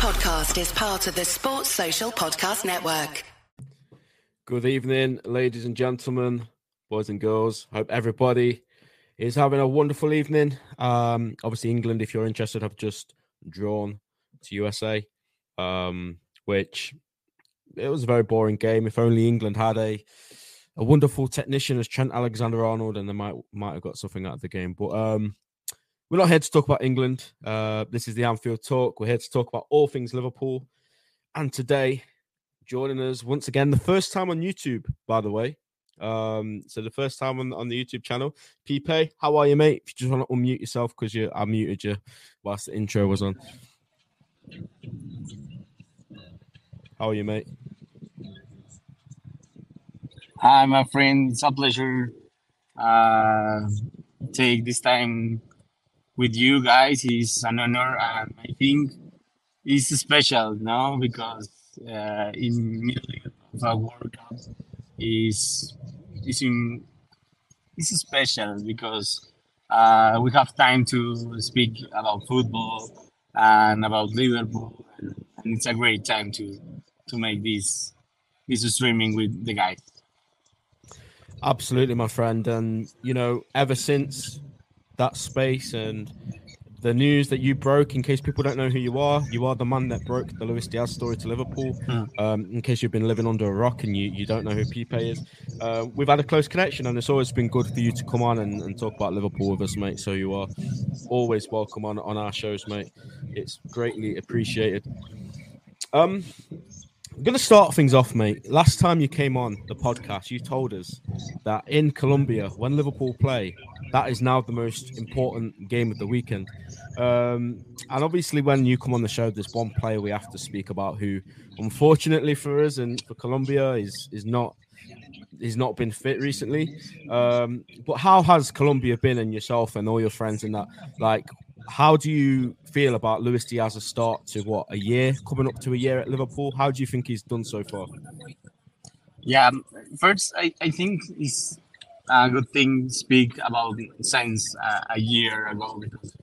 podcast is part of the Sports Social Podcast Network. Good evening, ladies and gentlemen, boys and girls. Hope everybody is having a wonderful evening. Um, obviously, England, if you're interested, have just drawn to USA, um, which it was a very boring game. If only England had a a wonderful technician as Trent Alexander Arnold, and they might might have got something out of the game. But um, we're not here to talk about England. Uh, this is the Anfield Talk. We're here to talk about all things Liverpool. And today, joining us once again, the first time on YouTube, by the way. Um, so the first time on, on the YouTube channel. Pipe, how are you, mate? If you just want to unmute yourself because you I muted you whilst the intro was on. How are you, mate? Hi, my friend. It's a pleasure. Uh, take this time with you guys is an honor, and I think it's special, no? Because uh, in middle of a World Cup is is in it's special because uh, we have time to speak about football and about Liverpool, and, and it's a great time to to make this this streaming with the guys. Absolutely, my friend. And you know, ever since that space and the news that you broke, in case people don't know who you are, you are the man that broke the Luis Diaz story to Liverpool. Hmm. Um, in case you've been living under a rock and you, you don't know who Pipe is, uh, we've had a close connection, and it's always been good for you to come on and, and talk about Liverpool with us, mate. So you are always welcome on on our shows, mate. It's greatly appreciated. Um, I'm going to start things off, mate. Last time you came on the podcast, you told us that in Colombia, when Liverpool play, that is now the most important game of the weekend. Um, and obviously, when you come on the show, there's one player we have to speak about who, unfortunately for us and for Colombia, is is not he's not been fit recently. Um, but how has Colombia been and yourself and all your friends and that? Like, how do you feel about Luis Diaz's start to what a year coming up to a year at Liverpool? How do you think he's done so far? Yeah, um, first I, I think it's a good thing to speak about since uh, a year ago because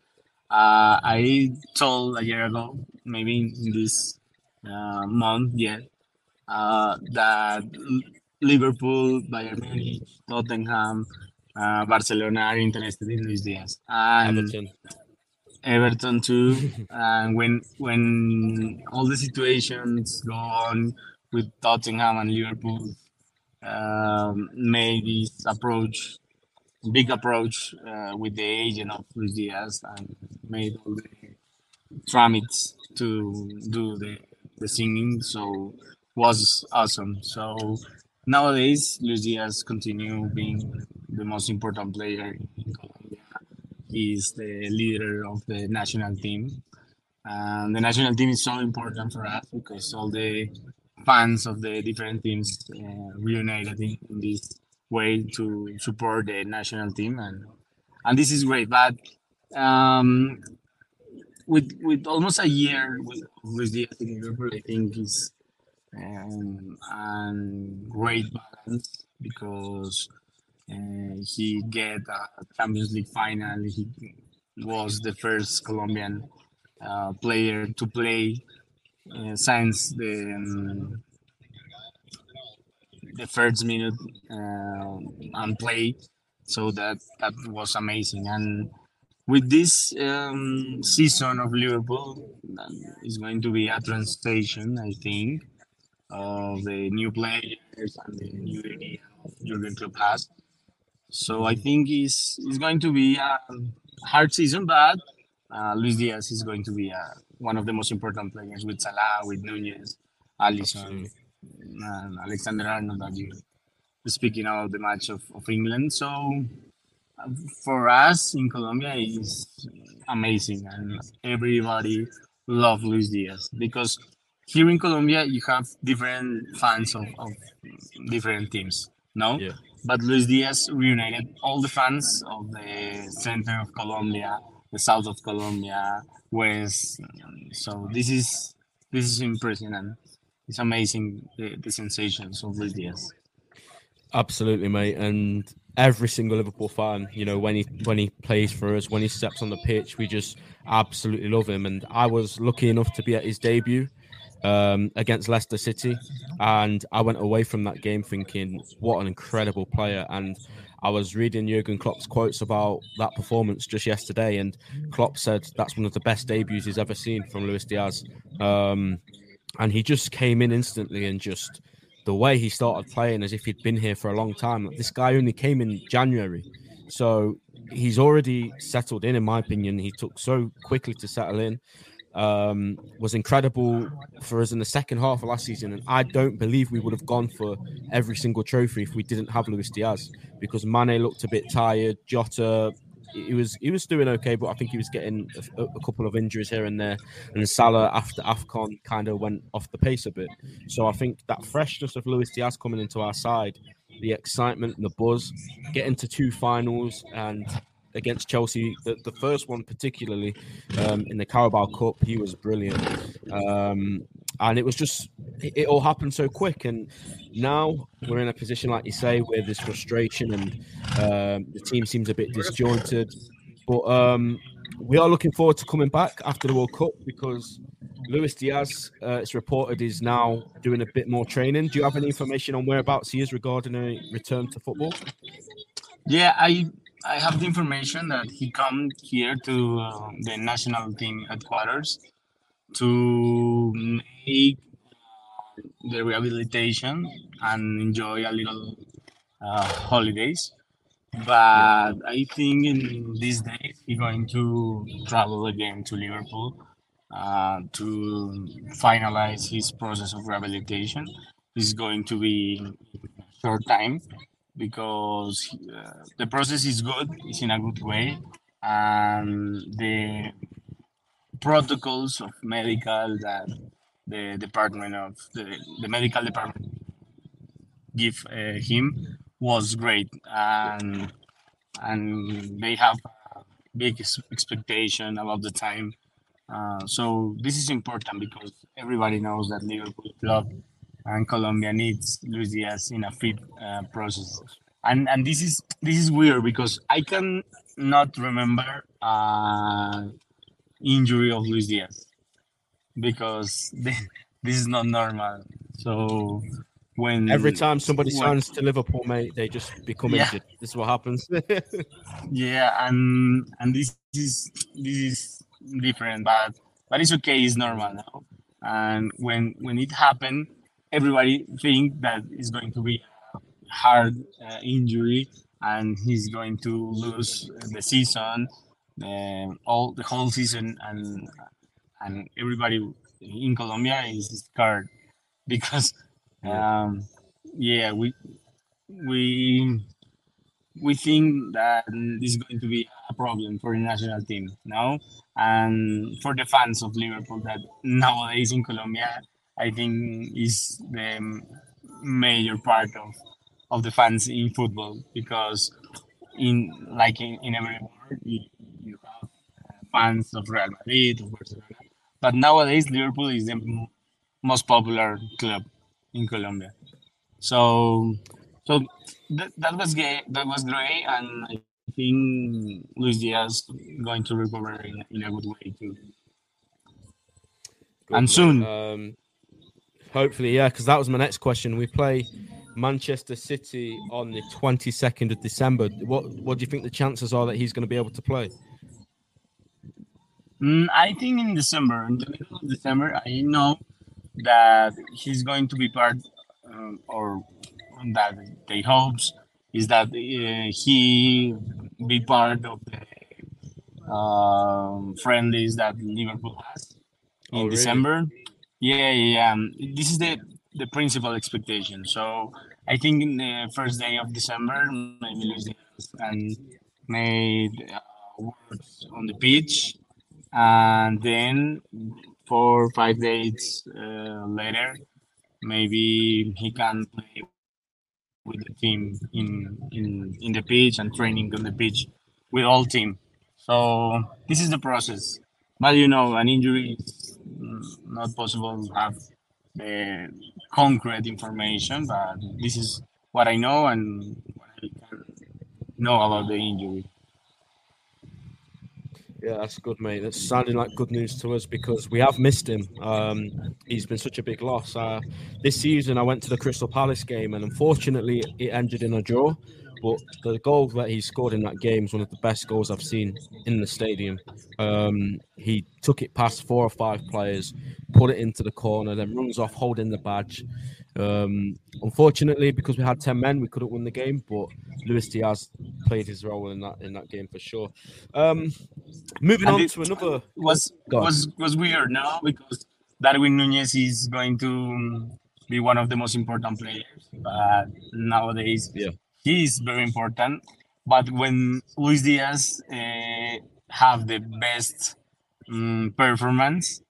uh, I told a year ago, maybe in this uh, month yet, uh, that Liverpool, Bayern Munich, Tottenham, uh, Barcelona are interested in Luis Diaz. And Everton. Everton too. and when when all the situations go on with Tottenham and Liverpool, um, made this approach, big approach uh, with the agent of Luis Diaz and made all the tramits to do the, the singing. So was awesome. So nowadays, Luis Diaz continue being the most important player. He's the leader of the national team. And the national team is so important for us because all the fans of the different teams uh, reunited in, in this way to support the national team and and this is great but um with with almost a year with with the Liverpool I think is um and great balance because he get a Champions League final he was the first Colombian uh, player to play uh, since the um, the first minute uh, and play. So that that was amazing. And with this um, season of Liverpool, it's going to be a translation, I think, of the new players and the new idea Jurgen Klopp has. So I think it's, it's going to be a hard season, but uh, Luis Diaz is going to be uh, one of the most important players with Salah, with Nunez, Alisson, and Alexander Arnold that you speaking about the match of, of England. So uh, for us in Colombia is amazing and everybody love Luis Diaz because here in Colombia you have different fans of, of different teams. No? Yeah. But Luis Diaz reunited all the fans of the center of Colombia, the south of Colombia, west. So this is this is impressive and it's amazing the, the sensations of Luis Diaz. Absolutely, mate. And every single Liverpool fan, you know, when he when he plays for us, when he steps on the pitch, we just absolutely love him. And I was lucky enough to be at his debut um, against Leicester City, and I went away from that game thinking, what an incredible player. And I was reading Jurgen Klopp's quotes about that performance just yesterday, and Klopp said that's one of the best debuts he's ever seen from Luis Diaz. Um, and he just came in instantly and just the way he started playing as if he'd been here for a long time. This guy only came in January, so he's already settled in. In my opinion, he took so quickly to settle in um, was incredible for us in the second half of last season. And I don't believe we would have gone for every single trophy if we didn't have Luis Diaz because Mane looked a bit tired. Jota, he was he was doing okay, but I think he was getting a, a couple of injuries here and there. And Salah after Afcon kind of went off the pace a bit. So I think that freshness of Luis Diaz coming into our side, the excitement, and the buzz, getting to two finals and against Chelsea. The, the first one, particularly um, in the Carabao Cup, he was brilliant. Um, and it was just, it, all happened so quick. And now we're in a position, like you say, where there's frustration and um, the team seems a bit disjointed. But um, we are looking forward to coming back after the World Cup because Luis Diaz, uh, it's reported, is now doing a bit more training. Do you have any information on whereabouts he is regarding a return to football? Yeah, I I have the information that he come here to uh, the national team headquarters to make the rehabilitation and enjoy a little uh, holidays. But I think in these days he's going to travel again to Liverpool uh, to finalize his process of rehabilitation. It's going to be short time because uh, the process is good, it's in a good way, and the protocols of medical that the department of the, the medical department give uh, him was great and and they have big expectation about the time. Uh, so this is important because everybody knows that Liverpool club and Colombia needs Luis Diaz in a fit uh, process. And and this is this is weird because I can not remember uh, injury of Luis Diaz because this is not normal. So when every time somebody when, signs to Liverpool, mate, they just become yeah. injured. This is what happens. yeah, and and this is this is different, but but it's okay. It's normal now. And when when it happened, everybody think that it's going to be a hard uh, injury and he's going to lose the season, uh, all the whole season, and and everybody in Colombia is scared because, um, yeah, we we we think that this is going to be a problem for the national team now and for the fans of Liverpool that nowadays in Colombia I think is the major part of, of the fans in football because in like in, in every world you, you have fans of Real Madrid of Barcelona, but nowadays Liverpool is the most popular club in Colombia. So so that, that was gay, that was great, and I think Luis Diaz going to recover in, in a good way too. Good and soon. Um, Hopefully, yeah, because that was my next question. We play Manchester City on the 22nd of December. What what do you think the chances are that he's going to be able to play? Mm, I think in December, in the middle of December, I know that he's going to be part, um, or that they hopes is that uh, he be part of the um, friendlies that Liverpool has in oh, really? December. Yeah, yeah. Um, this is the the principal expectation. So I think in the first day of December, maybe Luis and made uh, works on the pitch, and then four five days uh, later, maybe he can play with the team in in in the pitch and training on the pitch with all team. So this is the process. But you know, an injury is not possible to have the concrete information, but this is what I know and what I know about the injury. Yeah, that's good, mate. That's sounding like good news to us because we have missed him. Um, he's been such a big loss. Uh, this season, I went to the Crystal Palace game, and unfortunately, it ended in a draw. But the goal that he scored in that game is one of the best goals I've seen in the stadium. Um, he took it past four or five players, put it into the corner, then runs off holding the badge. Um, unfortunately, because we had ten men, we couldn't win the game. But Luis Diaz played his role in that in that game for sure. Um, moving And on to another. was was was weird, now Because Darwin Nunez is going to be one of the most important players, but nowadays Yeah. He is very important. But when Luis Diaz uh, have the best um, performance,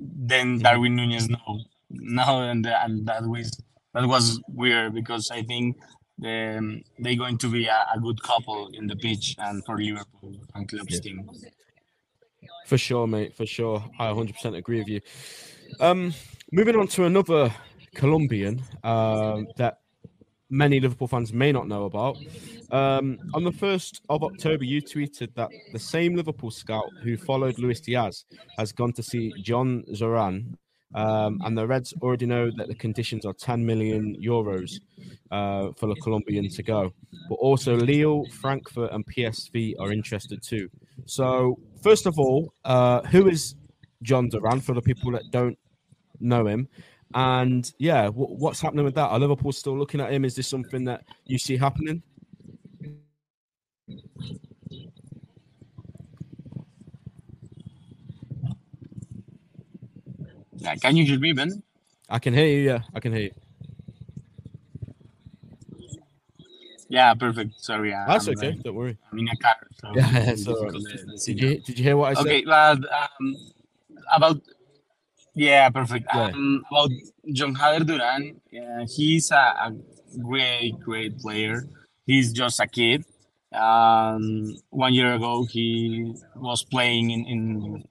then Darwin Nunez no, no, and and that was that was weird because I think the, um, they're going to be a, a good couple in the pitch and for Liverpool and club's team. For sure, mate. For sure, I 100% agree with you. Um, moving on to another Colombian um, that many Liverpool fans may not know about. Um, on the first of October, you tweeted that the same Liverpool scout who followed Luis Diaz has gone to see Jhon Duran. Um, and the Reds already know that the conditions are 10 million euros uh, for the Colombian to go. But also, Lille, Frankfurt, and PSV are interested too. So, first of all, uh, who is Jhon Duran for the people that don't know him? And yeah, wh- what's happening with that? Are Liverpool still looking at him? Is this something that you see happening? Yeah, can you hear me, Ben? I can hear you. Yeah, I can hear you. Yeah, perfect. Sorry, I- That's I'm, okay. uh, Don't worry. I'm in a car. So Yeah, it's it's all right. difficult to- to Did you Did you hear what I said? Okay, but um, about yeah, perfect. Yeah. Um, about Jhon Jader Duran, uh, he's a, a great, great player. He's just a kid. Um, one year ago, he was playing in, in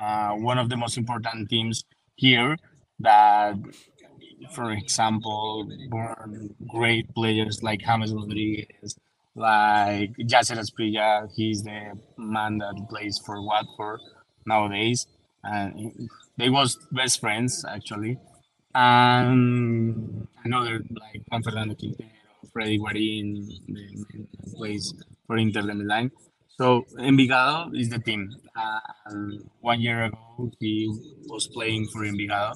uh, one of the most important teams here. That, for example, born great players like James Rodriguez, like Yaser Asprilla. He's the man that plays for Watford nowadays, and they was best friends actually. And another like Juan Fernando Quintero, Freddy the plays for Inter de Milan. So Envigado is the team. And one year ago, he was playing for Envigado,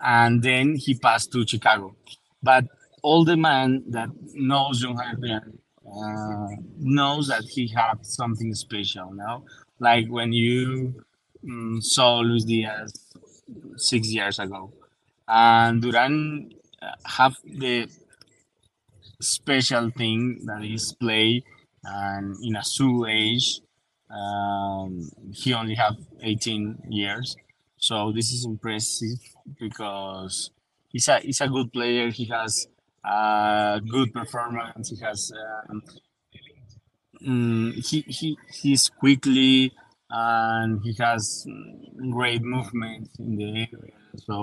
and then he passed to Chicago. But all the man that knows Jhon Jader uh, knows that he had something special. Now, like when you mm, saw Luis Diaz six years ago, and Duran uh, have the special thing that is play and in a Sioux age. Um, he only have 18 years, so this is impressive because he's a he's a good player. He has uh, good performance. He has um, mm, he he he's quickly and he has great movement in the area. So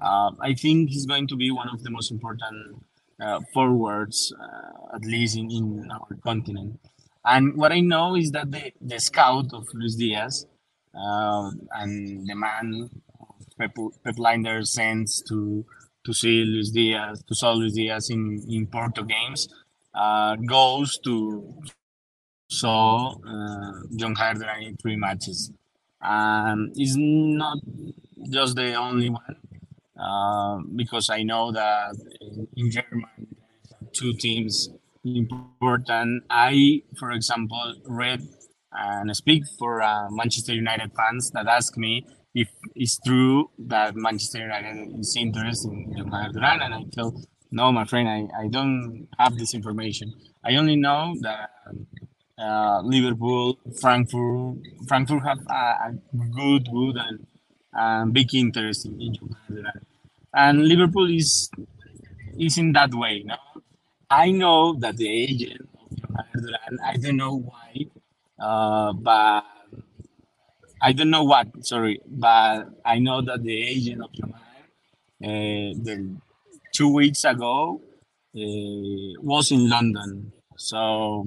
uh, I think he's going to be one of the most important uh, forwards, uh, at least in, in our continent. And what I know is that the, the scout of Luis Diaz uh, and the man Pep Linder sends to to see Luis Diaz, to saw Luis Diaz in, in Porto games, uh, goes to saw uh, Jhon Jader in three matches. Um, is not just the only one, uh, because I know that in, Germany two teams important. I, for example, read and speak for uh, Manchester United fans that ask me if it's true that Manchester United is interested in Jhon Duran, and I tell no, my friend, I, I don't have this information. I only know that uh, Liverpool, Frankfurt, Frankfurt have a, a good, good and big interest in, in and Liverpool is is in that way. No? I know that the agent I don't know why, uh, but I don't know what. Sorry, but I know that the agent of Jhon uh, the two weeks ago uh, was in London. So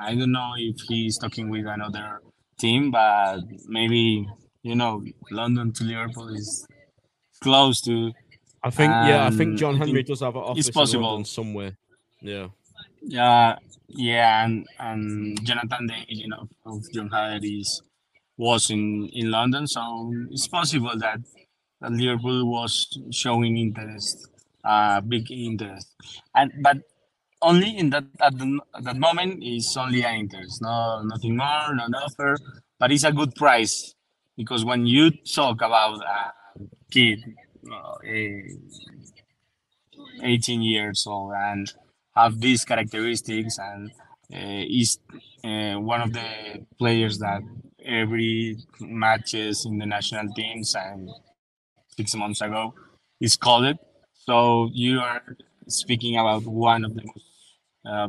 I, don't know if he's talking with another team, but maybe you know London to Liverpool is close to. I think yeah, I think Um, John Henry think does have an office it's in possible. Somewhere. Yeah. Yeah, yeah, and and Jonathan, the agent of, of Jhon Jader, is was in in London, so it's possible that, that Liverpool was showing interest, uh, big interest, and but only in that at, the, at that moment is only interest, no nothing more, no offer, but it's a good price because when you talk about a kid, uh, eh, 18 years old and have these characteristics and uh, is uh, one of the players that every matches in the national teams and six months ago is called so you are speaking about one of the most uh,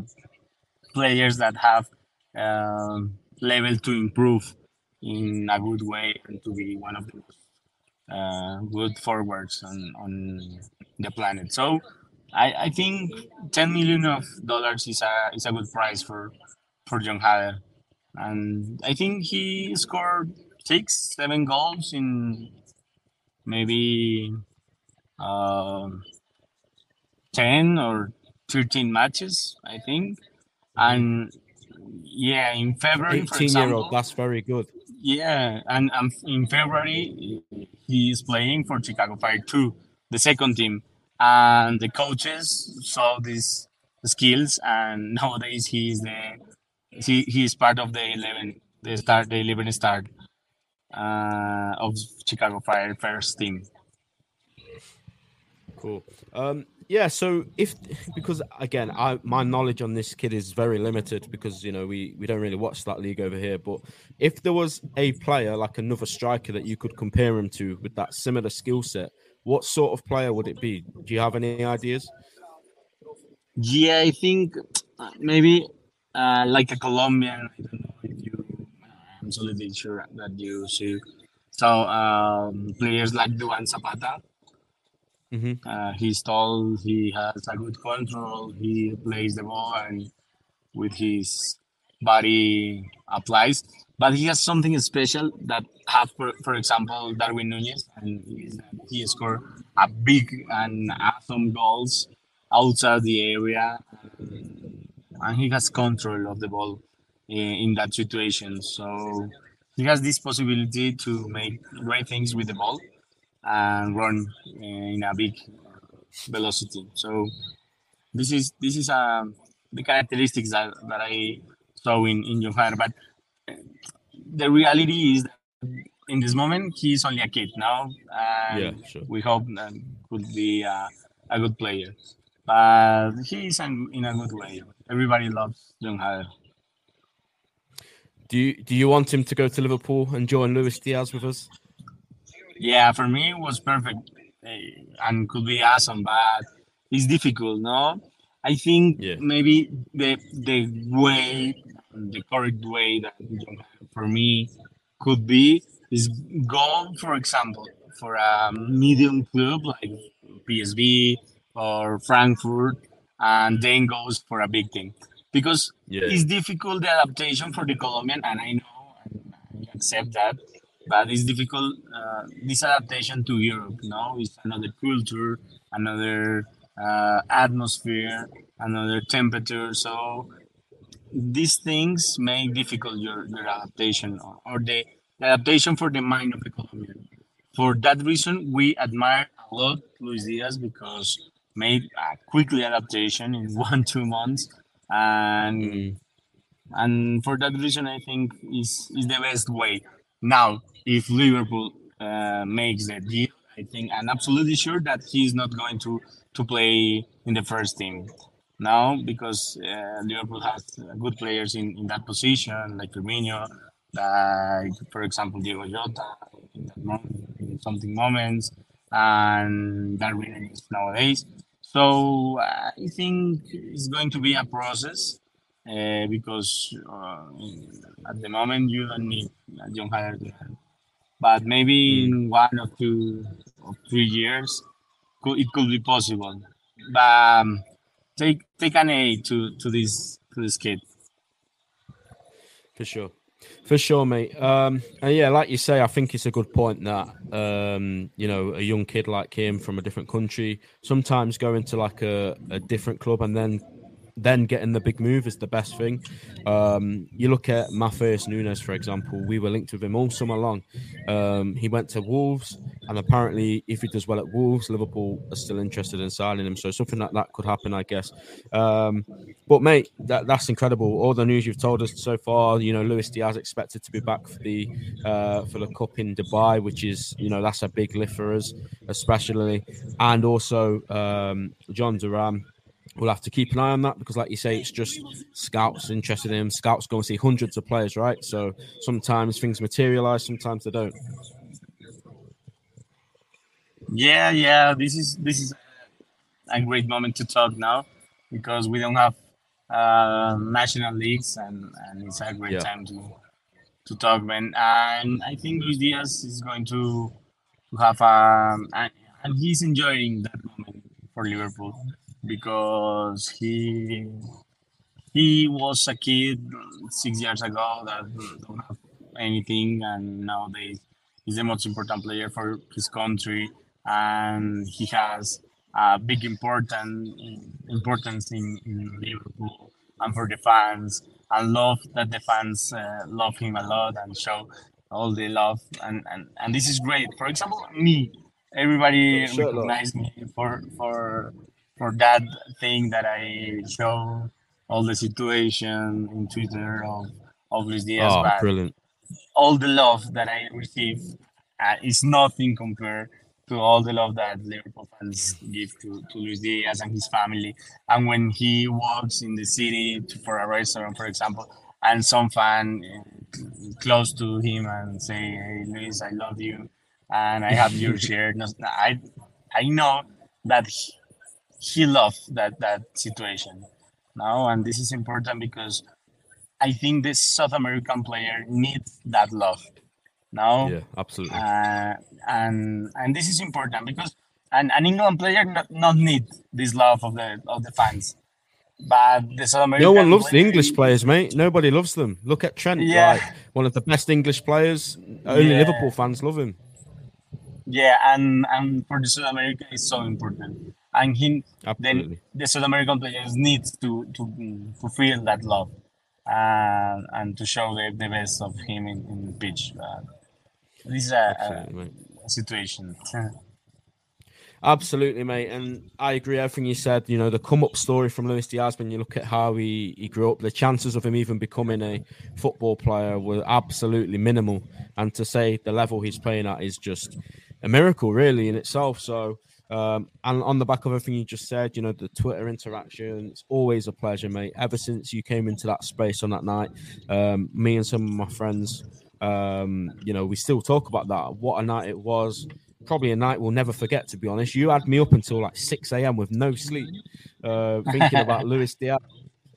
players that have um, level to improve in a good way and to be one of the uh, good forwards on, on the planet. So I, I think 10 million of dollars is a is a good price for for Jhon Jader, and I think he scored six seven goals in maybe um 10 or 13 matches I think, and yeah in February for 18 year example old, that's very good. yeah, and um, in February he is playing for Chicago Fire 2, the second team, and the coaches saw these skills, and nowadays he is the he, he is part of the 11, the start the 11 start uh, of Chicago Fire first team. Cool. Um, yeah. So if because again, I my knowledge on this kid is very limited because you know we we don't really watch that league over here. But if there was a player like another striker that you could compare him to with that similar skill set, what sort of player would it be? Do you have any ideas? Yeah, I think uh, maybe uh, like a Colombian. I don't know if you. I'm absolutely sure that you see. So um, players like Duván Zapata. Hmm Uh, he's tall. He has a good control. He plays the ball and with his body applies. But he has something special that have, for, for example, Darwin Nunez, and he scored a big and awesome goals outside the area, and he has control of the ball in, in that situation. So he has this possibility to make great things with the ball and run in a big velocity. So this is this is um, the characteristics that, that I saw in in Johar. But uh, the reality is that in this moment he is only a kid now, and Yeah, sure. we hope that could be uh, a good player. But he is in, in a good way. Everybody loves Jhon Jader. Do you do you want him to go to Liverpool and join Luis Diaz with us? Yeah, for me it was perfect eh, and could be awesome, but it's difficult, no? I think Yeah. maybe the the way, the correct way that for me could be is go, for example, for a medium club like PSV or Frankfurt, and then goes for a big team because Yeah. it's difficult the adaptation for the Colombian, and I know and I accept that, but it's difficult uh, this adaptation to Europe. No, it's another culture, another uh, atmosphere, another temperature. So these things make difficult your, your adaptation or, or the, the adaptation for the mind of the Colombian. For that reason, we admire a lot Luis Diaz because made a quickly adaptation in one two months, and Mm. and for that reason, I think is is the best way. Now, if Liverpool uh, makes the deal, I think I'm absolutely sure that he's not going to to play in the first team now because uh, Liverpool has uh, good players in, in that position, like Firmino, like for example Diego Jota in, that moment, in something moments, and that Darwin Núñez nowadays. So I think it's going to be a process uh, because uh, at the moment you don't need a young hire to help. But maybe in one or two or three years, could, it could be possible. But um, take take an A to to this to this kid. For sure. For sure, mate. Um, and yeah, like you say, I think it's a good point that um, you know a young kid like him from a different country sometimes going to like a, a different club and then then getting the big move is the best thing. Um, you look at Matheus Nunes, for example. We were linked with him all summer long. Um, he went to Wolves, and apparently, if he does well at Wolves, Liverpool are still interested in signing him. So something like that could happen, I guess. Um, but mate, that, that's incredible. All the news you've told us so far. You know, Luis Diaz expected to be back for the uh, for the cup in Dubai, which is you know that's a big lift for us, especially, and also um, Jhon Duran we'll have to keep an eye on that because, like you say, it's just scouts interested in him. Scouts go and see hundreds of players, right? So sometimes things materialize, sometimes they don't. Yeah, yeah. This is this is a great moment to talk now because we don't have uh, national leagues, and, and it's a great yeah. time to to talk, man. And I think Luis Diaz is going to to have a, and, and he's enjoying that moment for Liverpool because he he was a kid six years ago that don't have anything and nowadays he's the most important player for his country and he has a big important importance in, in Liverpool and for the fans and love that the fans uh, love him a lot and show all the love and, and, and this is great. For example, me, everybody sure, recognize me for for for that thing that I show all the situation in Twitter of of Luis Diaz. Oh, brilliant! All the love that I receive uh, is nothing compared to all the love that Liverpool fans give to, to Luis Diaz and his family. And when he walks in the city to, for a restaurant, for example, and some fan uh, close to him and say, "Hey, Luis, I love you," and I have your shirt. I I know that he, he loved that that situation now and this is important because i think this south american player needs that love now yeah absolutely uh, and and this is important because an, an england player not, not need this love of the of the fans but the South American no one loves player, the English players, mate. Nobody loves them. Look at Trent, yeah. like one of the best English players. Only yeah. Liverpool fans love him. Yeah, and and for the South America, it's so important and he Absolutely. then the South American players need to to fulfill that love and and to show the, the best of him in, in the pitch. Uh, this is a, a, a situation. Absolutely, mate. And I agree everything you said. You know, the come up story from Luis Diaz, when you look at how he, he grew up, the chances of him even becoming a football player were absolutely minimal. And to say the level he's playing at is just a miracle, really, in itself. So, um, and on the back of everything you just said, you know, the Twitter interaction, it's always a pleasure, mate. Ever since you came into that space on that night, um, me and some of my friends, um, you know, we still talk about that. What a night it was. Probably a night we'll never forget, to be honest. You had me up until like 6 a.m. with no sleep, uh, thinking about Luis Diaz.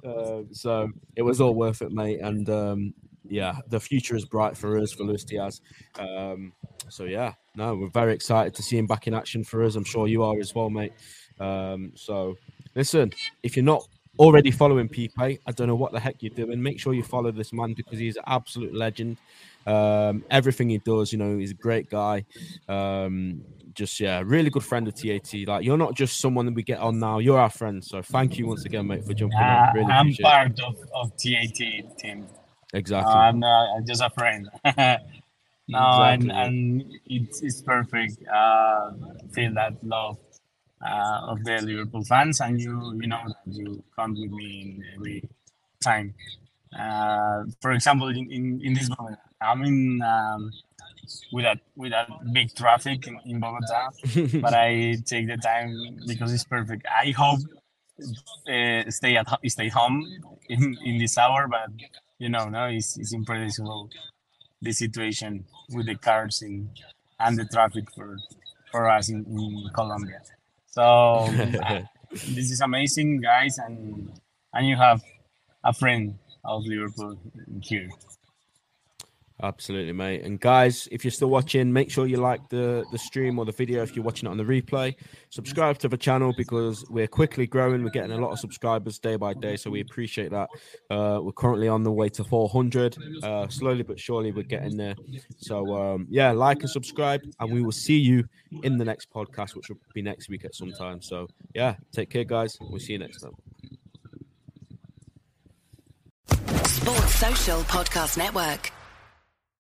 Uh, so it was all worth it, mate. And um, yeah, the future is bright for us, for Luis Diaz. Um, so yeah, no, we're very excited to see him back in action for us. I'm sure you are as well, mate. Um, so listen, if you're not already following Pipe, I don't know what the heck you're doing. Make sure you follow this man because he's an absolute legend. Um, everything he does, you know, he's a great guy. Um, just yeah, really good friend of TAT. Like you're not just someone that we get on now; you're our friend. So thank you once again, mate, for jumping. Uh, really I'm part of, of TAT team. Exactly. Uh, I'm uh, just a friend. no, exactly. and, and it's, it's perfect. Uh, feel that love uh, of the Liverpool fans, and you you know that you come with me in every time. Uh, for example, in, in, in this moment, I'm in um, with a with a big traffic in, in Bogota, but I take the time because it's perfect. I hope uh, stay at stay home in, in this hour, but you know, no, it's, it's unpredictable the situation with the cars in and the traffic for for us in, in Colombia. So uh, this is amazing, guys, and and you have a friend of Liverpool here. Absolutely, mate. And guys, if you're still watching, make sure you like the the stream or the video if you're watching it on the replay. Subscribe to the channel because we're quickly growing. We're getting a lot of subscribers day by day, so we appreciate that. Uh, we're currently on the way to 400. Uh, slowly but surely, we're getting there. So um, yeah, like and subscribe, and we will see you in the next podcast, which will be next week at some time. So yeah, take care, guys. We'll see you next time. Sports Social Podcast Network.